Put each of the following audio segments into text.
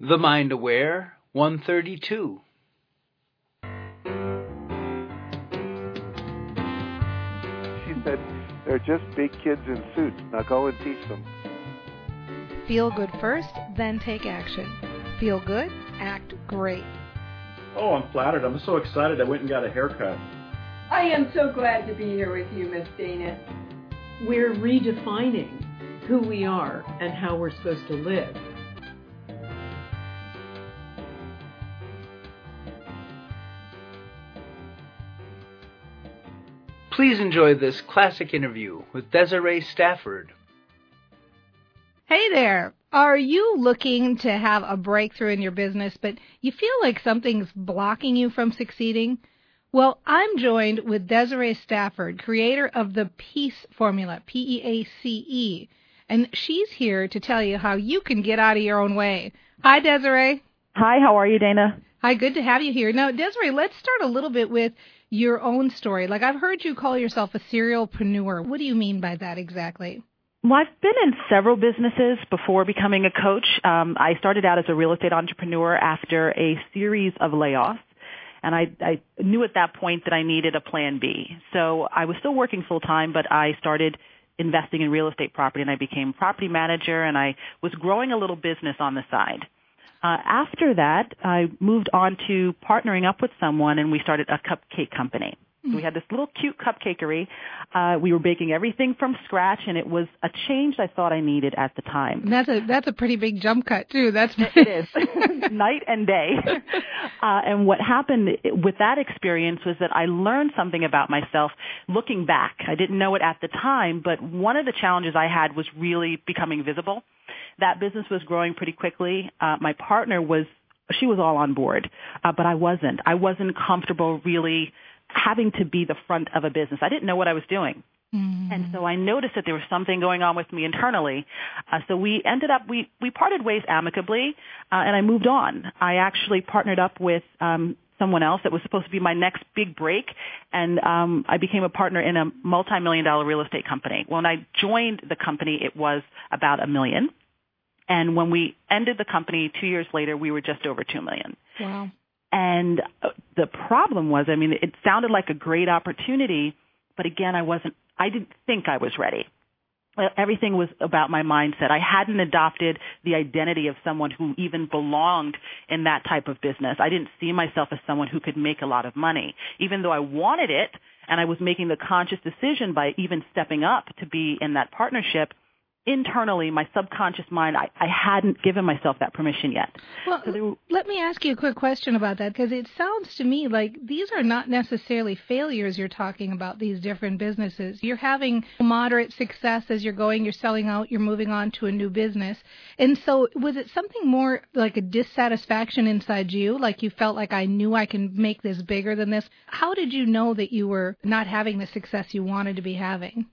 The Mind Aware 132. She said, They're just big kids in suits. Now go and teach them. Feel good first, then take action. Feel good, act great. Oh, I'm flattered. I'm so excited I went and got a haircut. I am so glad to be here with you, Miss Dana. We're redefining who we are and how we're supposed to live. Please enjoy this classic interview with Desiree Stafford. Hey there. Are you looking to have a breakthrough in your business, but you feel like something's blocking you from succeeding? Well, I'm joined with Desiree Stafford, creator of the Peace Formula, P E A C E, and she's here to tell you how you can get out of your own way. Hi, Desiree. Hi, how are you, Dana? Hi, good to have you here. Now, Desiree, let's start a little bit with your own story. Like, I've heard you call yourself a serialpreneur. What do you mean by that exactly? Well, I've been in several businesses before becoming a coach. Um, I started out as a real estate entrepreneur after a series of layoffs. And I, I knew at that point that I needed a plan B. So I was still working full time, but I started investing in real estate property and I became property manager and I was growing a little business on the side. Uh, after that, I moved on to partnering up with someone and we started a cupcake company. So we had this little cute cupcakery. Uh, we were baking everything from scratch, and it was a change I thought I needed at the time. And that's a that's a pretty big jump cut too. That's it is night and day. Uh, and what happened with that experience was that I learned something about myself looking back. I didn't know it at the time, but one of the challenges I had was really becoming visible. That business was growing pretty quickly. Uh, my partner was she was all on board, uh, but I wasn't. I wasn't comfortable really having to be the front of a business. I didn't know what I was doing. Mm-hmm. And so I noticed that there was something going on with me internally. Uh, so we ended up, we, we parted ways amicably, uh, and I moved on. I actually partnered up with, um, someone else that was supposed to be my next big break and um I became a partner in a multi-million dollar real estate company. When I joined the company it was about a million and when we ended the company 2 years later we were just over 2 million. Wow. And uh, the problem was, I mean, it sounded like a great opportunity, but again, I wasn't, I didn't think I was ready. Everything was about my mindset. I hadn't adopted the identity of someone who even belonged in that type of business. I didn't see myself as someone who could make a lot of money. Even though I wanted it and I was making the conscious decision by even stepping up to be in that partnership, internally, my subconscious mind, I, I hadn't given myself that permission yet. Well, so were, let me ask you a quick question about that because it sounds to me like these are not necessarily failures you're talking about, these different businesses. You're having moderate success as you're going, you're selling out, you're moving on to a new business. And so was it something more like a dissatisfaction inside you? Like you felt like I knew I can make this bigger than this? How did you know that you were not having the success you wanted to be having?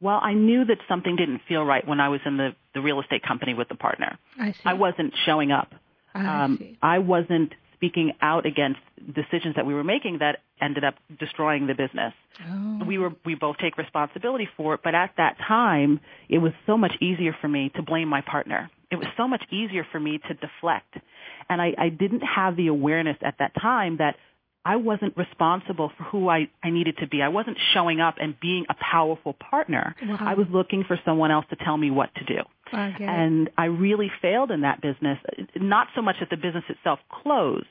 Well, I knew that something didn't feel right when I was in the, the real estate company with the partner. I see. I wasn't showing up. I um, see. I wasn't speaking out against decisions that we were making that ended up destroying the business. Oh. We were we both take responsibility for it, but at that time, it was so much easier for me to blame my partner. It was so much easier for me to deflect. And I, I didn't have the awareness at that time that I wasn't responsible for who I, I needed to be. I wasn't showing up and being a powerful partner. Wow. I was looking for someone else to tell me what to do. Okay. And I really failed in that business. Not so much that the business itself closed,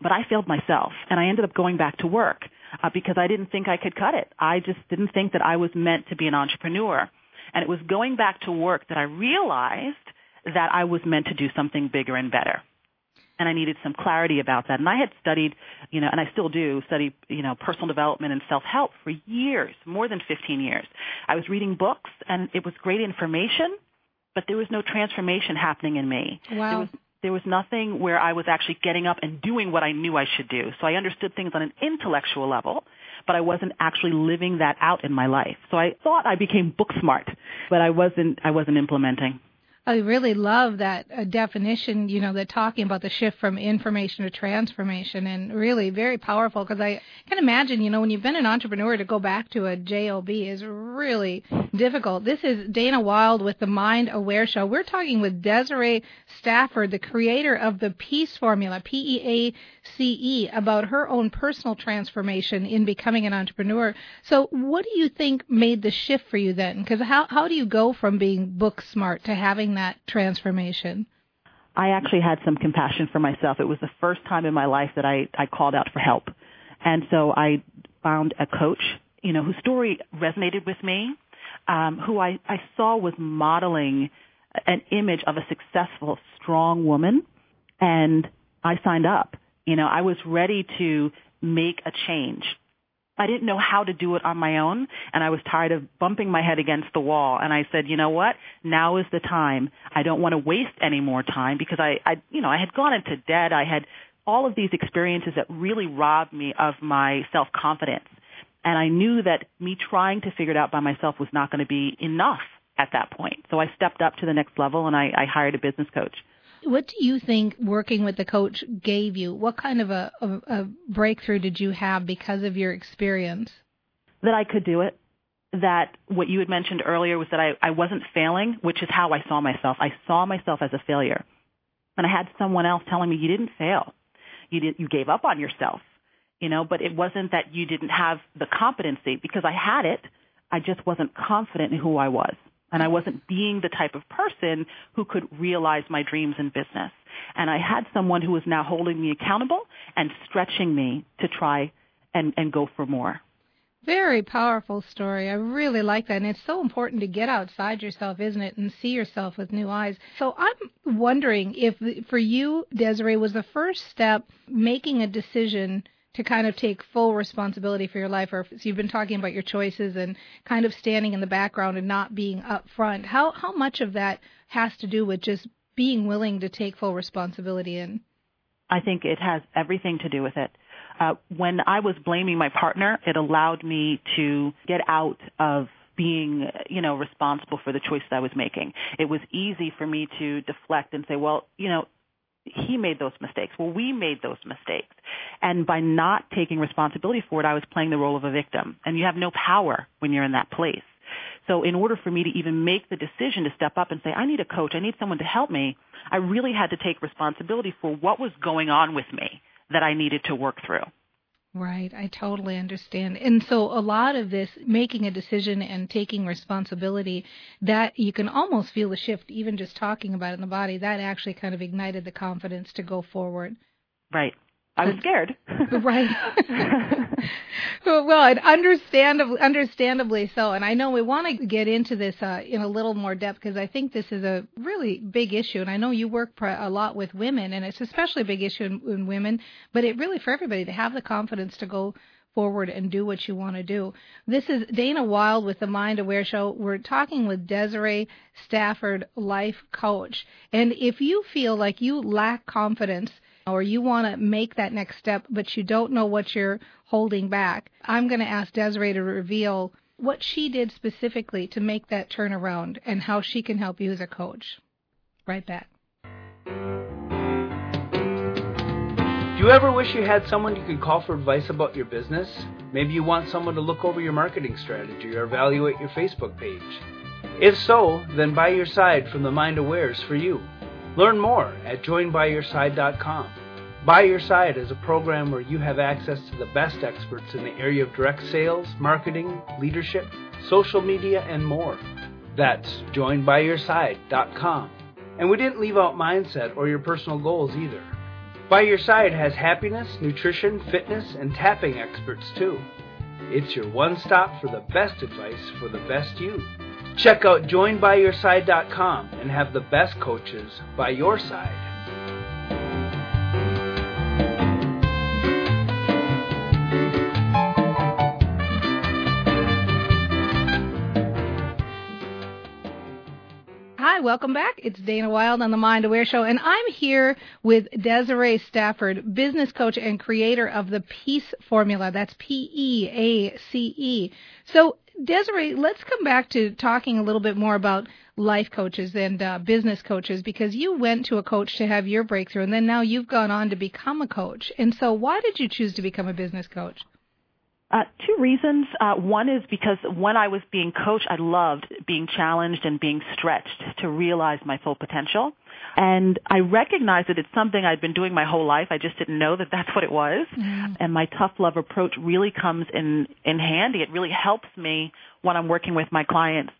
but I failed myself. And I ended up going back to work uh, because I didn't think I could cut it. I just didn't think that I was meant to be an entrepreneur. And it was going back to work that I realized that I was meant to do something bigger and better and I needed some clarity about that. And I had studied, you know, and I still do study, you know, personal development and self-help for years, more than 15 years. I was reading books and it was great information, but there was no transformation happening in me. Wow. There was, there was nothing where I was actually getting up and doing what I knew I should do. So I understood things on an intellectual level, but I wasn't actually living that out in my life. So I thought I became book smart, but I wasn't, I wasn't implementing. I really love that uh, definition, you know, that talking about the shift from information to transformation and really very powerful because I can imagine, you know, when you've been an entrepreneur to go back to a JOB is really difficult. This is Dana Wilde with the Mind Aware Show. We're talking with Desiree Stafford, the creator of the Peace Formula, P E A C E, about her own personal transformation in becoming an entrepreneur. So what do you think made the shift for you then? Because how, how do you go from being book smart to having that transformation? I actually had some compassion for myself. It was the first time in my life that I, I called out for help. And so I found a coach, you know, whose story resonated with me, um, who I, I saw was modeling an image of a successful, strong woman. And I signed up. You know, I was ready to make a change. I didn't know how to do it on my own and I was tired of bumping my head against the wall and I said, you know what? Now is the time. I don't want to waste any more time because I, I you know, I had gone into debt. I had all of these experiences that really robbed me of my self-confidence. And I knew that me trying to figure it out by myself was not going to be enough at that point. So I stepped up to the next level and I, I hired a business coach. What do you think working with the coach gave you? What kind of a, a, a breakthrough did you have because of your experience? That I could do it. That what you had mentioned earlier was that I, I wasn't failing, which is how I saw myself. I saw myself as a failure. And I had someone else telling me, you didn't fail. You, did, you gave up on yourself. You know, but it wasn't that you didn't have the competency because I had it. I just wasn't confident in who I was and I wasn't being the type of person who could realize my dreams in business. And I had someone who was now holding me accountable and stretching me to try and, and go for more. Very powerful story. I really like that. And it's so important to get outside yourself, isn't it? And see yourself with new eyes. So I'm wondering if for you, Desiree, was the first step making a decision to kind of take full responsibility for your life or if you've been talking about your choices and kind of standing in the background and not being up front how how much of that has to do with just being willing to take full responsibility in i think it has everything to do with it uh, when i was blaming my partner it allowed me to get out of being, you know, responsible for the choices I was making. It was easy for me to deflect and say, well, you know, he made those mistakes. Well, we made those mistakes. And by not taking responsibility for it, I was playing the role of a victim. And you have no power when you're in that place. So in order for me to even make the decision to step up and say, I need a coach, I need someone to help me, I really had to take responsibility for what was going on with me that I needed to work through. Right, I totally understand. And so a lot of this making a decision and taking responsibility that you can almost feel the shift even just talking about it in the body that actually kind of ignited the confidence to go forward. Right. I was scared. right. well, and understandably, understandably so. And I know we want to get into this uh, in a little more depth because I think this is a really big issue. And I know you work a lot with women, and it's especially a big issue in, in women. But it really for everybody to have the confidence to go forward and do what you want to do. This is Dana Wilde with the Mind Aware Show. We're talking with Desiree Stafford, life coach. And if you feel like you lack confidence or you want to make that next step, but you don't know what you're holding back, I'm going to ask Desiree to reveal what she did specifically to make that turnaround and how she can help you as a coach. Right back. Do you ever wish you had someone you could call for advice about your business? Maybe you want someone to look over your marketing strategy or evaluate your Facebook page. If so, then By Your Side from the Mind Aware is for you. Learn more at joinbyyourside.com. By Your Side is a program where you have access to the best experts in the area of direct sales, marketing, leadership, social media, and more. That's joinbyyourside.com. And we didn't leave out mindset or your personal goals either. By Your Side has happiness, nutrition, fitness, and tapping experts too. It's your one stop for the best advice for the best you. Check out joinbyyourside.com and have the best coaches by your side. Hi, welcome back. It's Dana Wilde on the Mind Aware Show, and I'm here with Desiree Stafford, business coach and creator of the Peace Formula. That's P E A C E. So, Desiree, let's come back to talking a little bit more about life coaches and uh, business coaches because you went to a coach to have your breakthrough and then now you've gone on to become a coach. And so why did you choose to become a business coach? Uh, two reasons. Uh, one is because when I was being coached, I loved being challenged and being stretched to realize my full potential. And I recognized that it's something I'd been doing my whole life. I just didn't know that that's what it was. Mm. And my tough love approach really comes in, in handy. It really helps me when I'm working with my clients.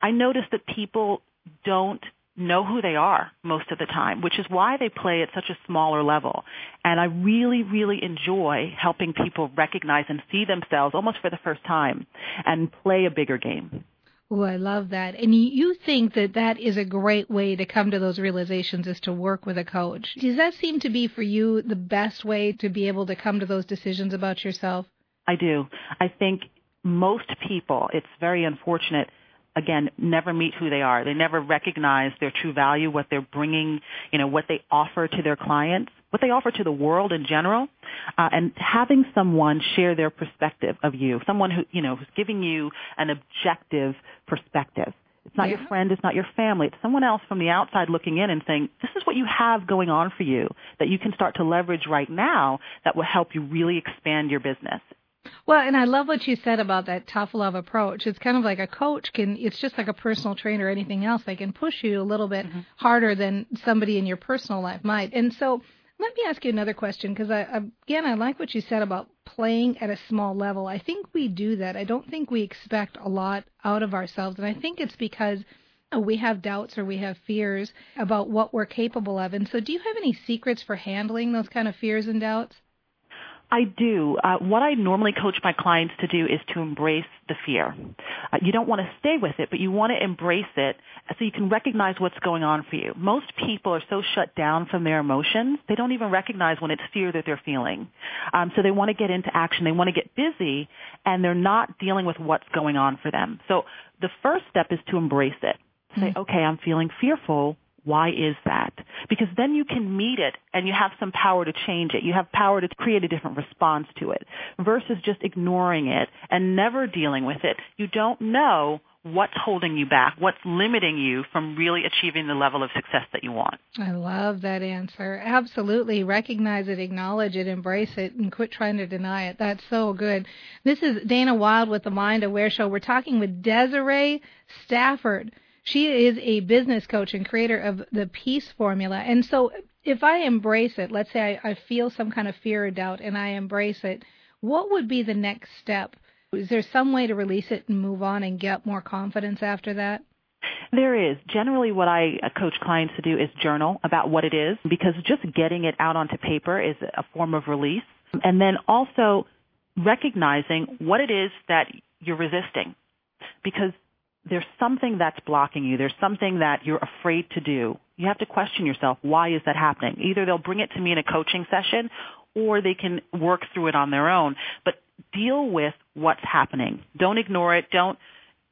I notice that people don't know who they are most of the time, which is why they play at such a smaller level. And I really, really enjoy helping people recognize and see themselves almost for the first time and play a bigger game. Oh, I love that. And you think that that is a great way to come to those realizations is to work with a coach. Does that seem to be for you the best way to be able to come to those decisions about yourself? I do. I think most people, it's very unfortunate, again, never meet who they are. They never recognize their true value, what they're bringing, you know, what they offer to their clients, what they offer to the world in general, uh, and having someone share their perspective of you, someone who, you know, who's giving you an objective perspective. It's not yeah. your friend, it's not your family, it's someone else from the outside looking in and saying, this is what you have going on for you that you can start to leverage right now that will help you really expand your business. Well, and I love what you said about that tough love approach. It's kind of like a coach can, it's just like a personal trainer or anything else. They can push you a little bit mm-hmm. harder than somebody in your personal life might. And so let me ask you another question because I, again, I like what you said about playing at a small level. I think we do that. I don't think we expect a lot out of ourselves. And I think it's because we have doubts or we have fears about what we're capable of. And so do you have any secrets for handling those kind of fears and doubts? I do. Uh, what I normally coach my clients to do is to embrace the fear. Uh, you don't want to stay with it, but you want to embrace it so you can recognize what's going on for you. Most people are so shut down from their emotions, they don't even recognize when it's fear that they're feeling. Um, so they want to get into action. They want to get busy, and they're not dealing with what's going on for them. So the first step is to embrace it. Say, mm-hmm. okay, I'm feeling fearful why is that? Because then you can meet it and you have some power to change it. You have power to create a different response to it versus just ignoring it and never dealing with it. You don't know what's holding you back, what's limiting you from really achieving the level of success that you want. I love that answer. Absolutely. Recognize it, acknowledge it, embrace it, and quit trying to deny it. That's so good. This is Dana Wilde with the Mind Aware Show. We're talking with Desiree Stafford. She is a business coach and creator of the Peace Formula. And so if I embrace it, let's say I, I feel some kind of fear or doubt and I embrace it, what would be the next step? Is there some way to release it and move on and get more confidence after that? There is. Generally, what I coach clients to do is journal about what it is because just getting it out onto paper is a form of release. And then also recognizing what it is that you're resisting because there's something that's blocking you. There's something that you're afraid to do. You have to question yourself, why is that happening? Either they'll bring it to me in a coaching session or they can work through it on their own. But deal with what's happening. Don't ignore it. Don't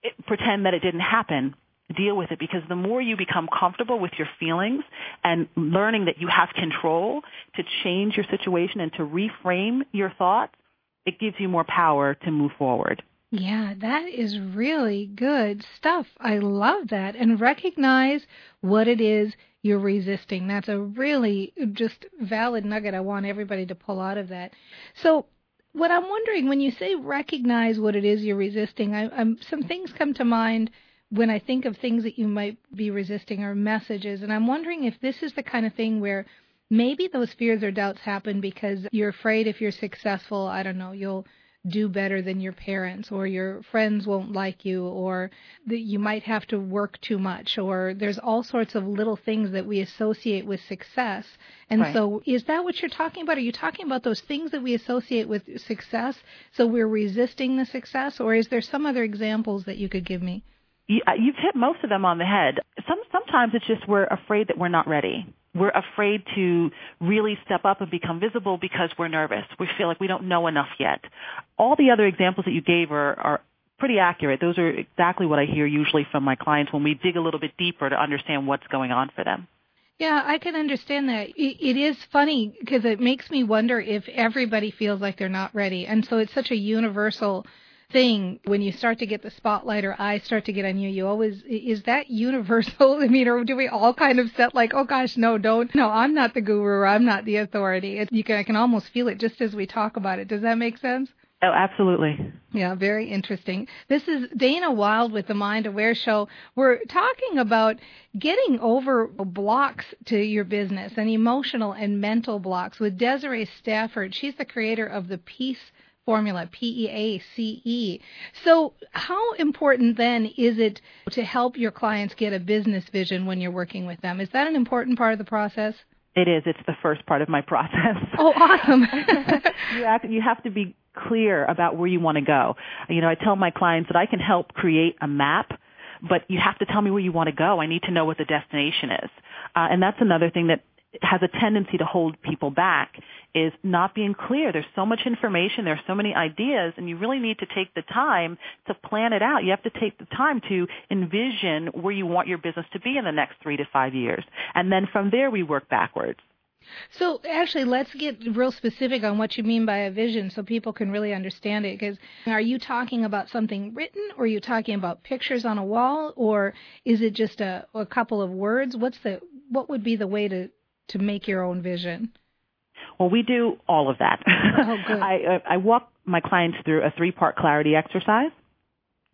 eh, pretend that it didn't happen. Deal with it because the more you become comfortable with your feelings and learning that you have control to change your situation and to reframe your thoughts, it gives you more power to move forward. Yeah, that is really good stuff. I love that. And recognize what it is you're resisting. That's a really just valid nugget I want everybody to pull out of that. So, what I'm wondering when you say recognize what it is you're resisting, I, I'm, some things come to mind when I think of things that you might be resisting or messages. And I'm wondering if this is the kind of thing where maybe those fears or doubts happen because you're afraid if you're successful, I don't know, you'll do better than your parents or your friends won't like you or that you might have to work too much or there's all sorts of little things that we associate with success. And right. so is that what you're talking about? Are you talking about those things that we associate with success so we're resisting the success or is there some other examples that you could give me? Uh, you've hit most of them on the head. Some, sometimes it's just we're afraid that we're not ready we're afraid to really step up and become visible because we're nervous. We feel like we don't know enough yet. All the other examples that you gave are, are pretty accurate. Those are exactly what I hear usually from my clients when we dig a little bit deeper to understand what's going on for them. Yeah, I can understand that. It is funny because it makes me wonder if everybody feels like they're not ready. And so it's such a universal thing when you start to get the spotlight or eyes start to get on you you always is that universal i mean or do we all kind of set like oh gosh no don't no i'm not the guru or i'm not the authority it, you can i can almost feel it just as we talk about it does that make sense Oh, absolutely. Yeah, very interesting. This is Dana Wilde with the Mind Aware Show. We're talking about getting over blocks to your business and emotional and mental blocks with Desiree Stafford. She's the creator of the Peace formula, P E A C E. So, how important then is it to help your clients get a business vision when you're working with them? Is that an important part of the process? It is. It's the first part of my process. Oh, awesome. you, have, you have to be clear about where you want to go. You know, I tell my clients that I can help create a map, but you have to tell me where you want to go. I need to know what the destination is. Uh, and that's another thing that has a tendency to hold people back is not being clear. There's so much information, there's so many ideas, and you really need to take the time to plan it out. You have to take the time to envision where you want your business to be in the next three to five years. And then from there we work backwards. So actually, let's get real specific on what you mean by a vision so people can really understand it. Because are you talking about something written, or are you talking about pictures on a wall, or is it just a, a couple of words? What's the what would be the way to to make your own vision? Well, we do all of that. Oh, good. I, uh, I walk my clients through a three-part clarity exercise.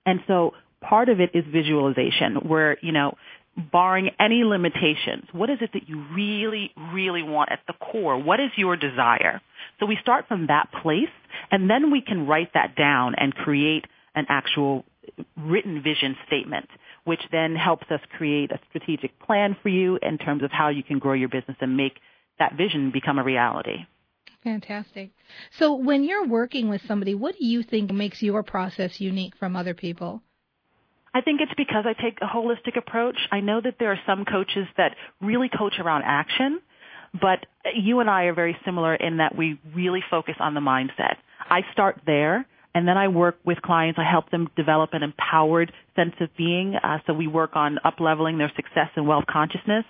And so part of it is visualization where, you know, barring any limitations, what is it that you really, really want at the core? What is your desire? So we start from that place and then we can write that down and create an actual written vision statement, which then helps us create a strategic plan for you in terms of how you can grow your business and make that vision become a reality. Fantastic. So when you're working with somebody, what do you think makes your process unique from other people? I think it's because I take a holistic approach. I know that there are some coaches that really coach around action, but you and I are very similar in that we really focus on the mindset. I start there and then I work with clients. I help them develop an empowered sense of being. Uh, so we work on up-leveling their success and wealth consciousness,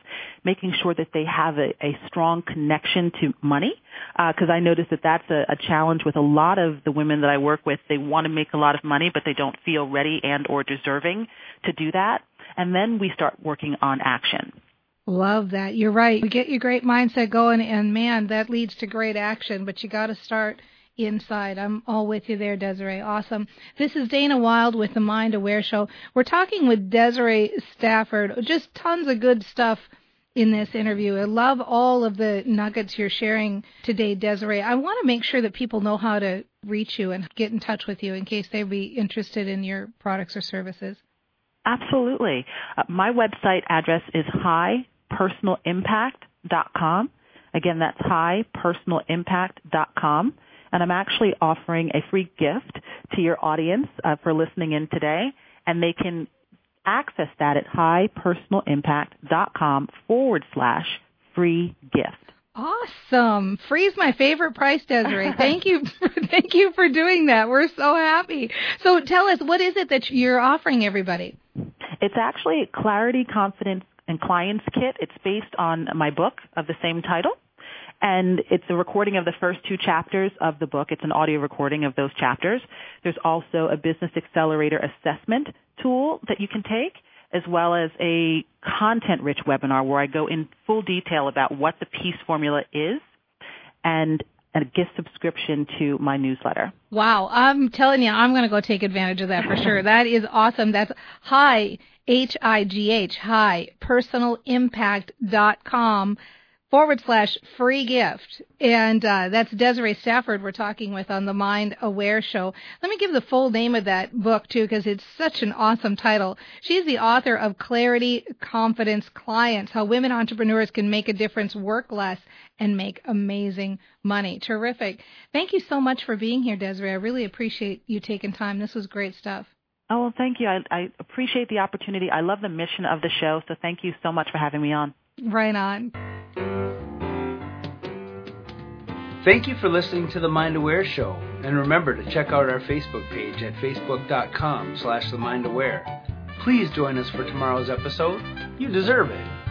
making sure that they have a, a strong connection to money. Because uh, I notice that that's a, a challenge with a lot of the women that I work with. They want to make a lot of money, but they don't feel ready and or deserving to do that. And then we start working on action. Love that. You're right. You get your great mindset going, and man, that leads to great action. But you got to start inside. I'm all with you there, Desiree. Awesome. This is Dana Wilde with the Mind Aware Show. We're talking with Desiree Stafford. Just tons of good stuff in this interview. I love all of the nuggets you're sharing today, Desiree. I want to make sure that people know how to reach you and get in touch with you in case they'd be interested in your products or services. Absolutely. Uh, my website address is highpersonalimpact.com. Again, that's highpersonalimpact.com and I'm actually offering a free gift to your audience uh, for listening in today, and they can access that at highpersonalimpact.com forward slash free gift. Awesome. Free is my favorite price, Desiree. Thank you. Thank you for doing that. We're so happy. So tell us, what is it that you're offering everybody? It's actually Clarity, Confidence, and Clients Kit. It's based on my book of the same title and it's a recording of the first two chapters of the book. It's an audio recording of those chapters. There's also a business accelerator assessment tool that you can take, as well as a content-rich webinar where I go in full detail about what the Peace Formula is and a gift subscription to my newsletter. Wow, I'm telling you, I'm going to go take advantage of that for sure. that is awesome. That's high, H-I-G-H, high, personalimpact.com forward slash free gift. And uh, that's Desiree Stafford we're talking with on the Mind Aware Show. Let me give the full name of that book, too, because it's such an awesome title. She's the author of Clarity, Confidence, Clients, How Women Entrepreneurs Can Make a Difference, Work Less, and Make Amazing Money. Terrific. Thank you so much for being here, Desiree. I really appreciate you taking time. This was great stuff. Oh, well, thank you. I, I appreciate the opportunity. I love the mission of the show, so thank you so much for having me on. Right on. Thank you for listening to the Mind Aware Show, and remember to check out our Facebook page at facebook.com slash the Mind Aware. Please join us for tomorrow's episode. You deserve it.